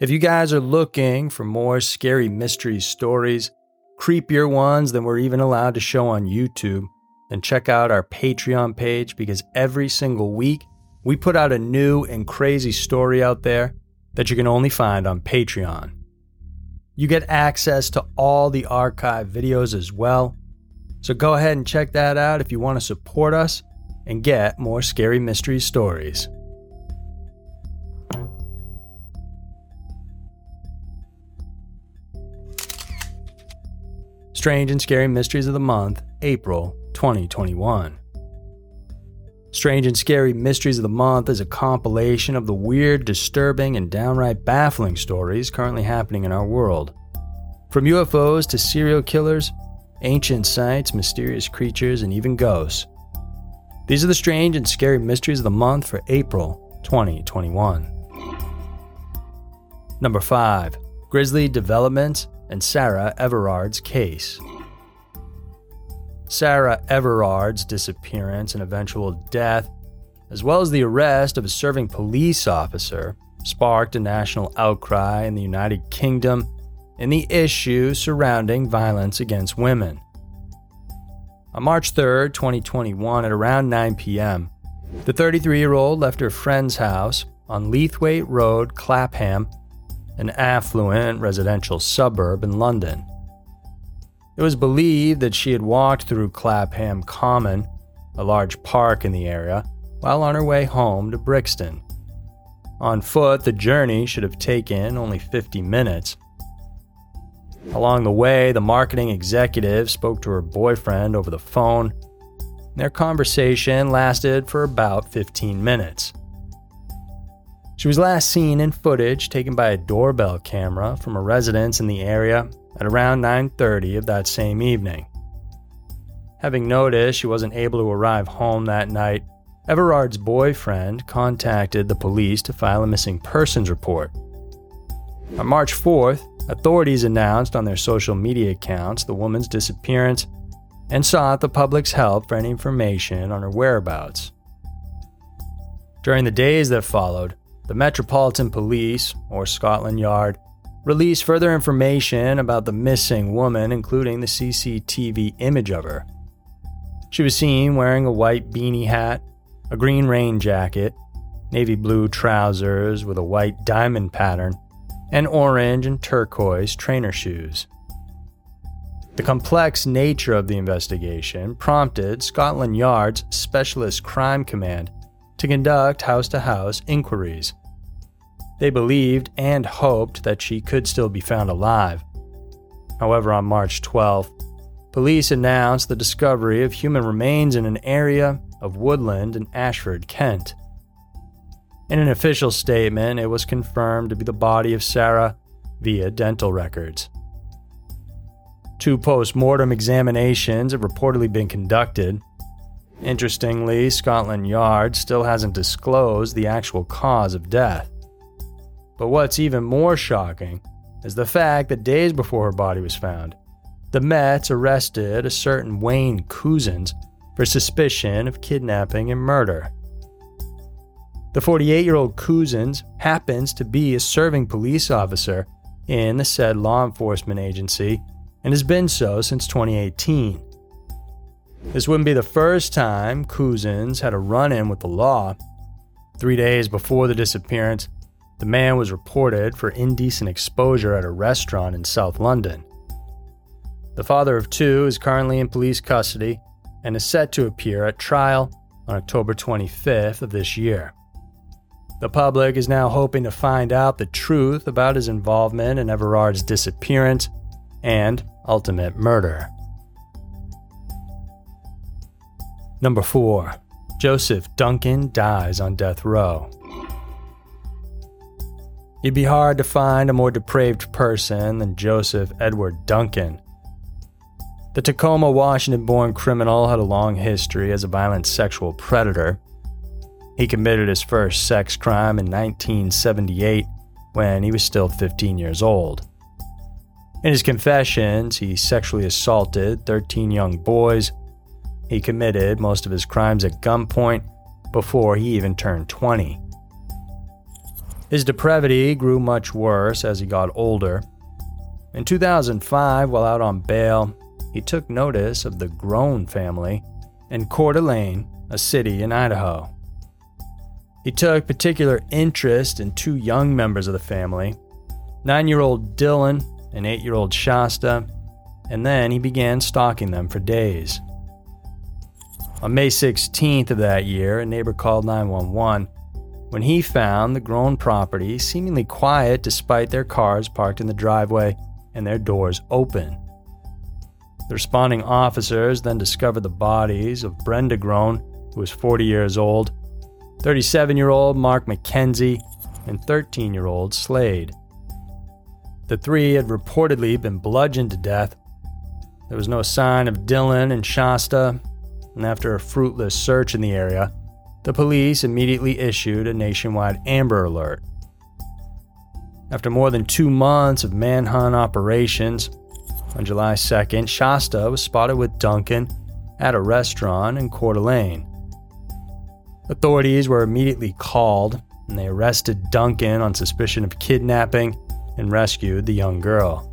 If you guys are looking for more scary mystery stories, creepier ones than we're even allowed to show on YouTube, then check out our Patreon page because every single week we put out a new and crazy story out there that you can only find on Patreon. You get access to all the archive videos as well. So go ahead and check that out if you want to support us and get more scary mystery stories. Strange and Scary Mysteries of the Month, April 2021. Strange and Scary Mysteries of the Month is a compilation of the weird, disturbing, and downright baffling stories currently happening in our world. From UFOs to serial killers, ancient sites, mysterious creatures, and even ghosts. These are the strange and scary mysteries of the month for April 2021. Number 5 Grisly Developments and Sarah Everard's Case. Sarah Everard's disappearance and eventual death, as well as the arrest of a serving police officer, sparked a national outcry in the United Kingdom in the issue surrounding violence against women. On March 3, 2021, at around 9 p.m., the 33 year old left her friend's house on Leathwaite Road, Clapham, an affluent residential suburb in London. It was believed that she had walked through Clapham Common, a large park in the area, while on her way home to Brixton. On foot, the journey should have taken only 50 minutes. Along the way, the marketing executive spoke to her boyfriend over the phone. Their conversation lasted for about 15 minutes. She was last seen in footage taken by a doorbell camera from a residence in the area at around 9:30 of that same evening. Having noticed she wasn't able to arrive home that night, Everard's boyfriend contacted the police to file a missing persons report. On March 4th, authorities announced on their social media accounts the woman's disappearance and sought the public's help for any information on her whereabouts. During the days that followed, the Metropolitan Police, or Scotland Yard, released further information about the missing woman, including the CCTV image of her. She was seen wearing a white beanie hat, a green rain jacket, navy blue trousers with a white diamond pattern, and orange and turquoise trainer shoes. The complex nature of the investigation prompted Scotland Yard's Specialist Crime Command to conduct house to house inquiries they believed and hoped that she could still be found alive. However, on March 12th, police announced the discovery of human remains in an area of woodland in Ashford, Kent. In an official statement, it was confirmed to be the body of Sarah via dental records. Two post mortem examinations have reportedly been conducted. Interestingly, Scotland Yard still hasn't disclosed the actual cause of death. But what's even more shocking is the fact that days before her body was found, the Mets arrested a certain Wayne Couzens for suspicion of kidnapping and murder. The 48 year old Couzens happens to be a serving police officer in the said law enforcement agency and has been so since 2018. This wouldn't be the first time Couzens had a run in with the law. Three days before the disappearance, the man was reported for indecent exposure at a restaurant in South London. The father of two is currently in police custody and is set to appear at trial on October 25th of this year. The public is now hoping to find out the truth about his involvement in Everard's disappearance and ultimate murder. Number 4. Joseph Duncan dies on death row. It'd be hard to find a more depraved person than Joseph Edward Duncan. The Tacoma, Washington born criminal had a long history as a violent sexual predator. He committed his first sex crime in 1978 when he was still 15 years old. In his confessions, he sexually assaulted 13 young boys. He committed most of his crimes at gunpoint before he even turned 20. His depravity grew much worse as he got older. In 2005, while out on bail, he took notice of the Groene family in Coeur d'Alene, a city in Idaho. He took particular interest in two young members of the family nine year old Dylan and eight year old Shasta, and then he began stalking them for days. On May 16th of that year, a neighbor called 911 when he found the Groene property seemingly quiet despite their cars parked in the driveway and their doors open. The responding officers then discovered the bodies of Brenda Groene, who was 40 years old, 37 year old Mark McKenzie, and 13 year old Slade. The three had reportedly been bludgeoned to death. There was no sign of Dylan and Shasta, and after a fruitless search in the area, the police immediately issued a nationwide Amber Alert. After more than two months of manhunt operations, on July 2nd, Shasta was spotted with Duncan at a restaurant in Coeur d'Alene. Authorities were immediately called, and they arrested Duncan on suspicion of kidnapping and rescued the young girl.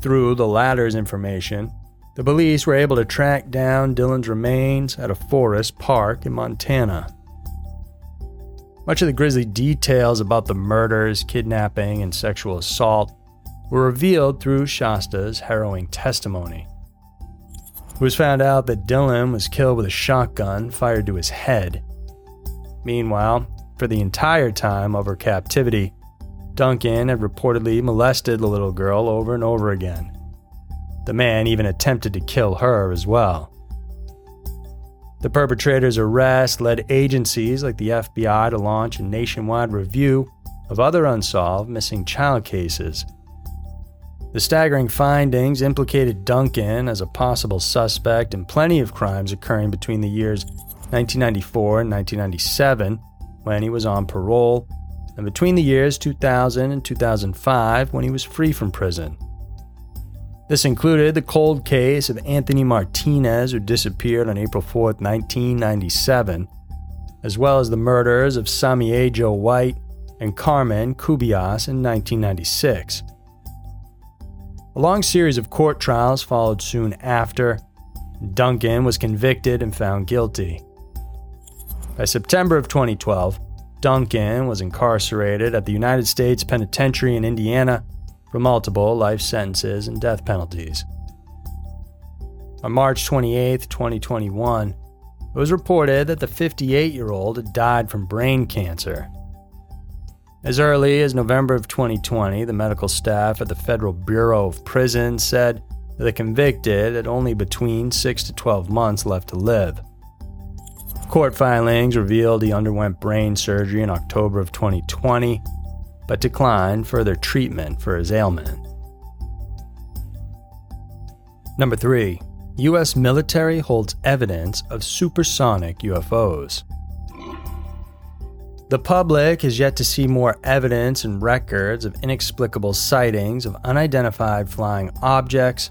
Through the latter's information, the police were able to track down Dylan's remains at a forest park in Montana. Much of the grisly details about the murders, kidnapping, and sexual assault were revealed through Shasta's harrowing testimony. It was found out that Dylan was killed with a shotgun fired to his head. Meanwhile, for the entire time of her captivity, Duncan had reportedly molested the little girl over and over again. The man even attempted to kill her as well. The perpetrator's arrest led agencies like the FBI to launch a nationwide review of other unsolved missing child cases. The staggering findings implicated Duncan as a possible suspect in plenty of crimes occurring between the years 1994 and 1997, when he was on parole, and between the years 2000 and 2005, when he was free from prison. This included the cold case of Anthony Martinez, who disappeared on April 4, 1997, as well as the murders of Sammiejo White and Carmen Cubillas in 1996. A long series of court trials followed soon after. Duncan was convicted and found guilty. By September of 2012, Duncan was incarcerated at the United States Penitentiary in Indiana for multiple life sentences and death penalties. On March 28, 2021, it was reported that the 58 year old had died from brain cancer. As early as November of 2020, the medical staff at the Federal Bureau of Prisons said the convicted had only between 6 to 12 months left to live. Court filings revealed he underwent brain surgery in October of 2020 but declined further treatment for his ailment. Number 3. U.S. military holds evidence of supersonic UFOs. The public has yet to see more evidence and records of inexplicable sightings of unidentified flying objects,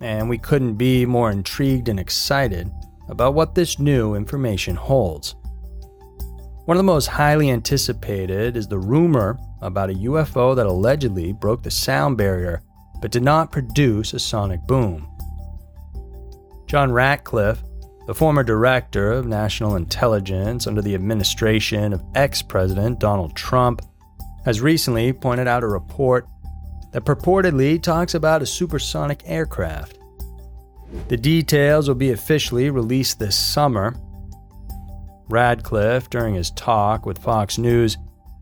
and we couldn't be more intrigued and excited about what this new information holds. One of the most highly anticipated is the rumor about a UFO that allegedly broke the sound barrier but did not produce a sonic boom. John Ratcliffe, the former director of national intelligence under the administration of ex President Donald Trump, has recently pointed out a report that purportedly talks about a supersonic aircraft. The details will be officially released this summer. Ratcliffe, during his talk with Fox News,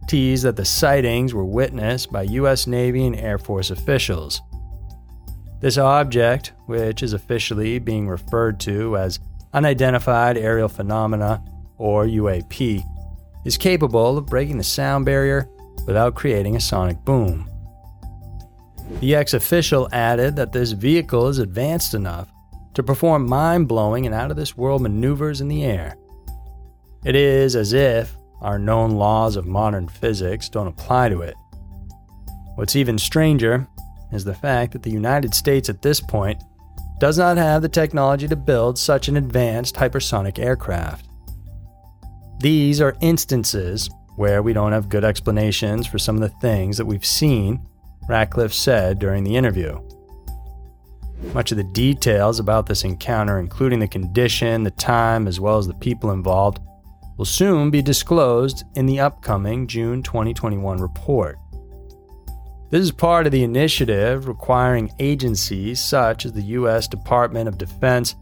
teased that the sightings were witnessed by U.S. Navy and Air Force officials. This object, which is officially being referred to as Unidentified Aerial Phenomena, or UAP, is capable of breaking the sound barrier without creating a sonic boom. The ex official added that this vehicle is advanced enough to perform mind blowing and out of this world maneuvers in the air. It is as if our known laws of modern physics don't apply to it. What's even stranger is the fact that the United States at this point does not have the technology to build such an advanced hypersonic aircraft. These are instances where we don't have good explanations for some of the things that we've seen, Ratcliffe said during the interview. Much of the details about this encounter, including the condition, the time, as well as the people involved, will soon be disclosed in the upcoming June 2021 report. This is part of the initiative requiring agencies such as the U.S. Department of Defense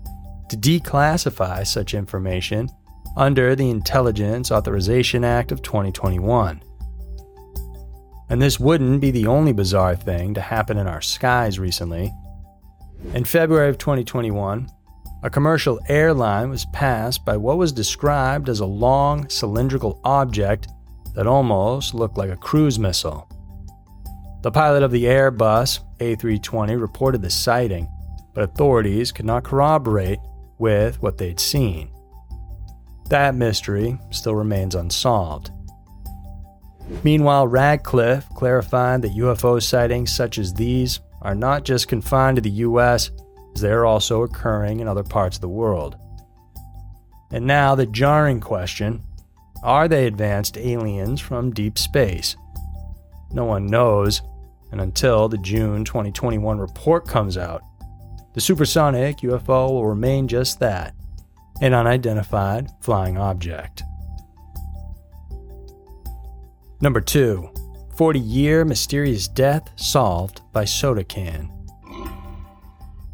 to declassify such information under the Intelligence Authorization Act of 2021. And this wouldn't be the only bizarre thing to happen in our skies recently. In February of 2021, a commercial airline was passed by what was described as a long cylindrical object that almost looked like a cruise missile. The pilot of the Airbus A320 reported the sighting, but authorities could not corroborate with what they'd seen. That mystery still remains unsolved. Meanwhile, Ratcliffe clarified that UFO sightings such as these are not just confined to the US, as they are also occurring in other parts of the world. And now the jarring question are they advanced aliens from deep space? No one knows, and until the June 2021 report comes out, the supersonic UFO will remain just that an unidentified flying object. Number 2 40 year mysterious death solved by soda can.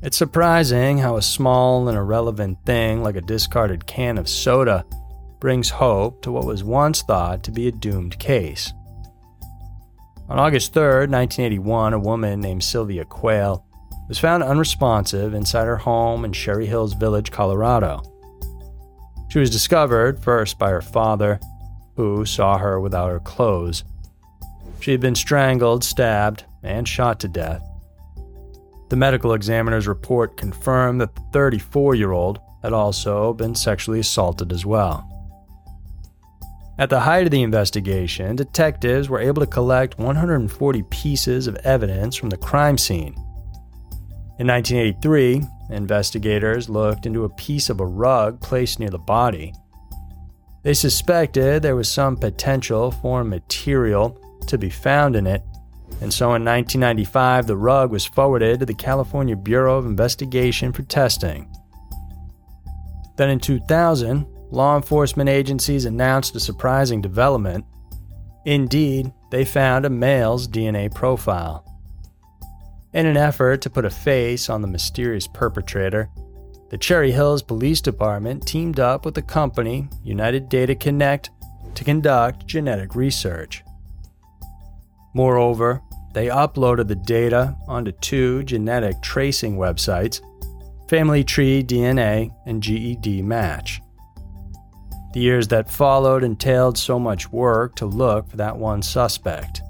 It's surprising how a small and irrelevant thing like a discarded can of soda brings hope to what was once thought to be a doomed case. On August 3, 1981, a woman named Sylvia Quayle was found unresponsive inside her home in Cherry Hills Village, Colorado. She was discovered first by her father, who saw her without her clothes. She had been strangled, stabbed, and shot to death. The medical examiner's report confirmed that the 34 year old had also been sexually assaulted as well. At the height of the investigation, detectives were able to collect 140 pieces of evidence from the crime scene. In 1983, investigators looked into a piece of a rug placed near the body. They suspected there was some potential for material to be found in it, and so in 1995 the rug was forwarded to the California Bureau of Investigation for testing. Then in 2000, law enforcement agencies announced a surprising development. Indeed, they found a male's DNA profile. In an effort to put a face on the mysterious perpetrator, the Cherry Hills Police Department teamed up with the company United Data Connect to conduct genetic research. Moreover, they uploaded the data onto two genetic tracing websites Family Tree DNA and GED Match. The years that followed entailed so much work to look for that one suspect.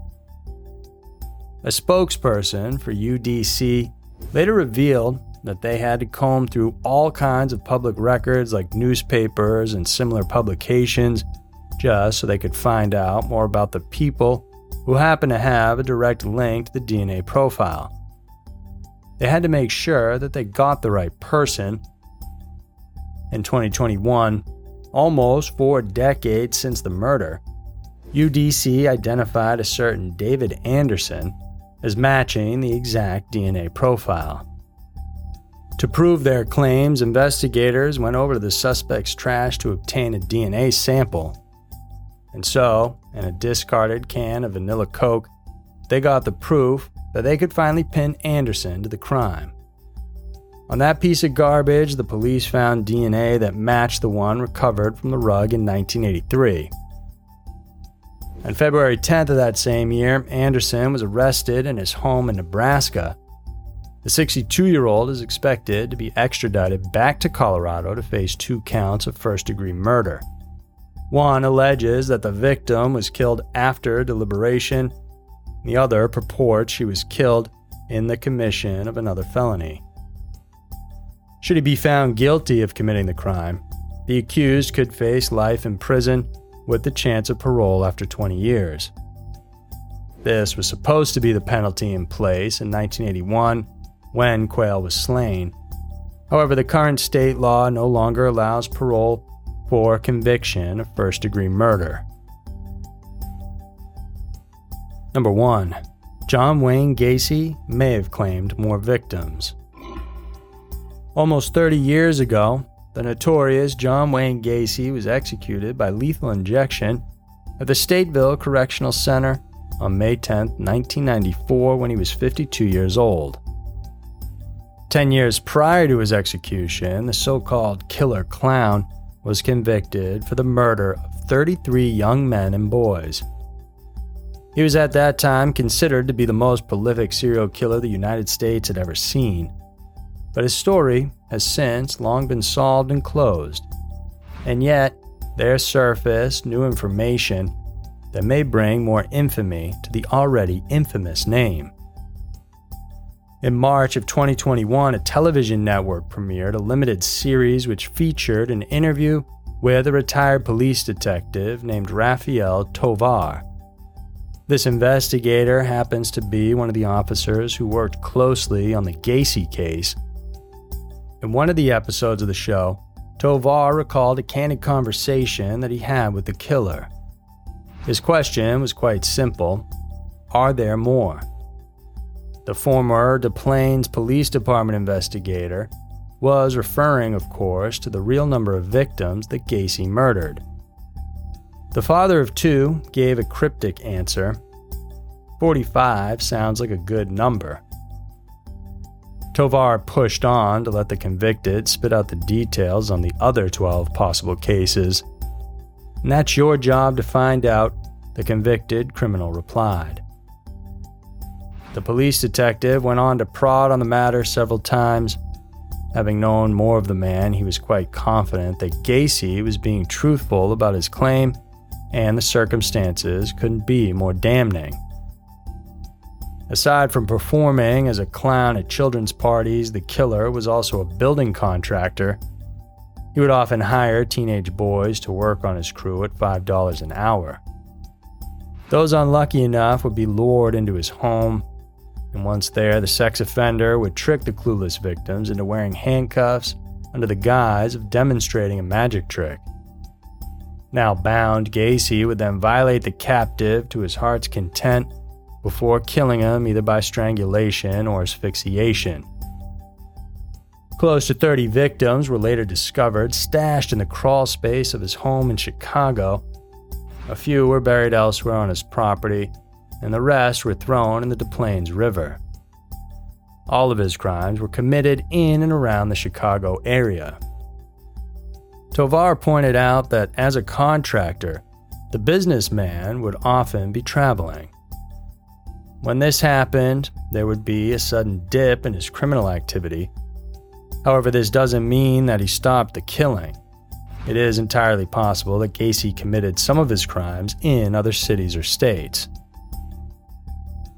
A spokesperson for UDC later revealed that they had to comb through all kinds of public records like newspapers and similar publications just so they could find out more about the people who happened to have a direct link to the DNA profile. They had to make sure that they got the right person. In 2021, almost four decades since the murder, UDC identified a certain David Anderson as matching the exact DNA profile. To prove their claims, investigators went over to the suspect's trash to obtain a DNA sample. And so, in a discarded can of vanilla Coke, they got the proof that they could finally pin Anderson to the crime. On that piece of garbage, the police found DNA that matched the one recovered from the rug in 1983. On February 10th of that same year, Anderson was arrested in his home in Nebraska. The 62 year old is expected to be extradited back to Colorado to face two counts of first degree murder. One alleges that the victim was killed after deliberation, the other purports she was killed in the commission of another felony. Should he be found guilty of committing the crime, the accused could face life in prison with the chance of parole after 20 years. This was supposed to be the penalty in place in 1981 when Quayle was slain. However, the current state law no longer allows parole for conviction of first degree murder. Number 1. John Wayne Gacy may have claimed more victims. Almost 30 years ago, the notorious John Wayne Gacy was executed by lethal injection at the Stateville Correctional Center on May 10, 1994, when he was 52 years old. Ten years prior to his execution, the so called killer clown was convicted for the murder of 33 young men and boys. He was at that time considered to be the most prolific serial killer the United States had ever seen. But his story has since long been solved and closed. And yet, there surfaced new information that may bring more infamy to the already infamous name. In March of 2021, a television network premiered a limited series which featured an interview with a retired police detective named Rafael Tovar. This investigator happens to be one of the officers who worked closely on the Gacy case. In one of the episodes of the show, Tovar recalled a candid conversation that he had with the killer. His question was quite simple Are there more? The former Des Plaines Police Department investigator was referring, of course, to the real number of victims that Gacy murdered. The father of two gave a cryptic answer 45 sounds like a good number. Tovar pushed on to let the convicted spit out the details on the other 12 possible cases. And that's your job to find out, the convicted criminal replied. The police detective went on to prod on the matter several times. Having known more of the man, he was quite confident that Gacy was being truthful about his claim, and the circumstances couldn't be more damning. Aside from performing as a clown at children's parties, the killer was also a building contractor. He would often hire teenage boys to work on his crew at $5 an hour. Those unlucky enough would be lured into his home, and once there, the sex offender would trick the clueless victims into wearing handcuffs under the guise of demonstrating a magic trick. Now bound, Gacy would then violate the captive to his heart's content before killing him either by strangulation or asphyxiation. Close to 30 victims were later discovered stashed in the crawl space of his home in Chicago. A few were buried elsewhere on his property, and the rest were thrown in the Des Plaines River. All of his crimes were committed in and around the Chicago area. Tovar pointed out that as a contractor, the businessman would often be traveling. When this happened, there would be a sudden dip in his criminal activity. However, this doesn't mean that he stopped the killing. It is entirely possible that Gacy committed some of his crimes in other cities or states.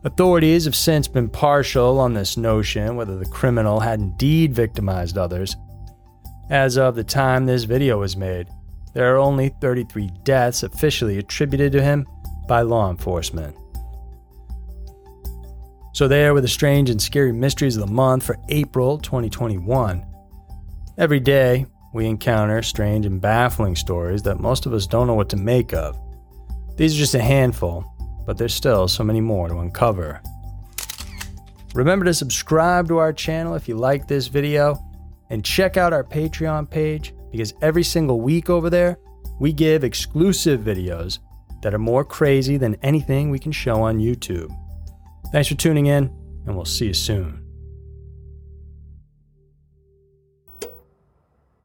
Authorities have since been partial on this notion whether the criminal had indeed victimized others. As of the time this video was made, there are only 33 deaths officially attributed to him by law enforcement. So, there were the strange and scary mysteries of the month for April 2021. Every day, we encounter strange and baffling stories that most of us don't know what to make of. These are just a handful, but there's still so many more to uncover. Remember to subscribe to our channel if you like this video, and check out our Patreon page because every single week over there, we give exclusive videos that are more crazy than anything we can show on YouTube. Thanks for tuning in, and we'll see you soon.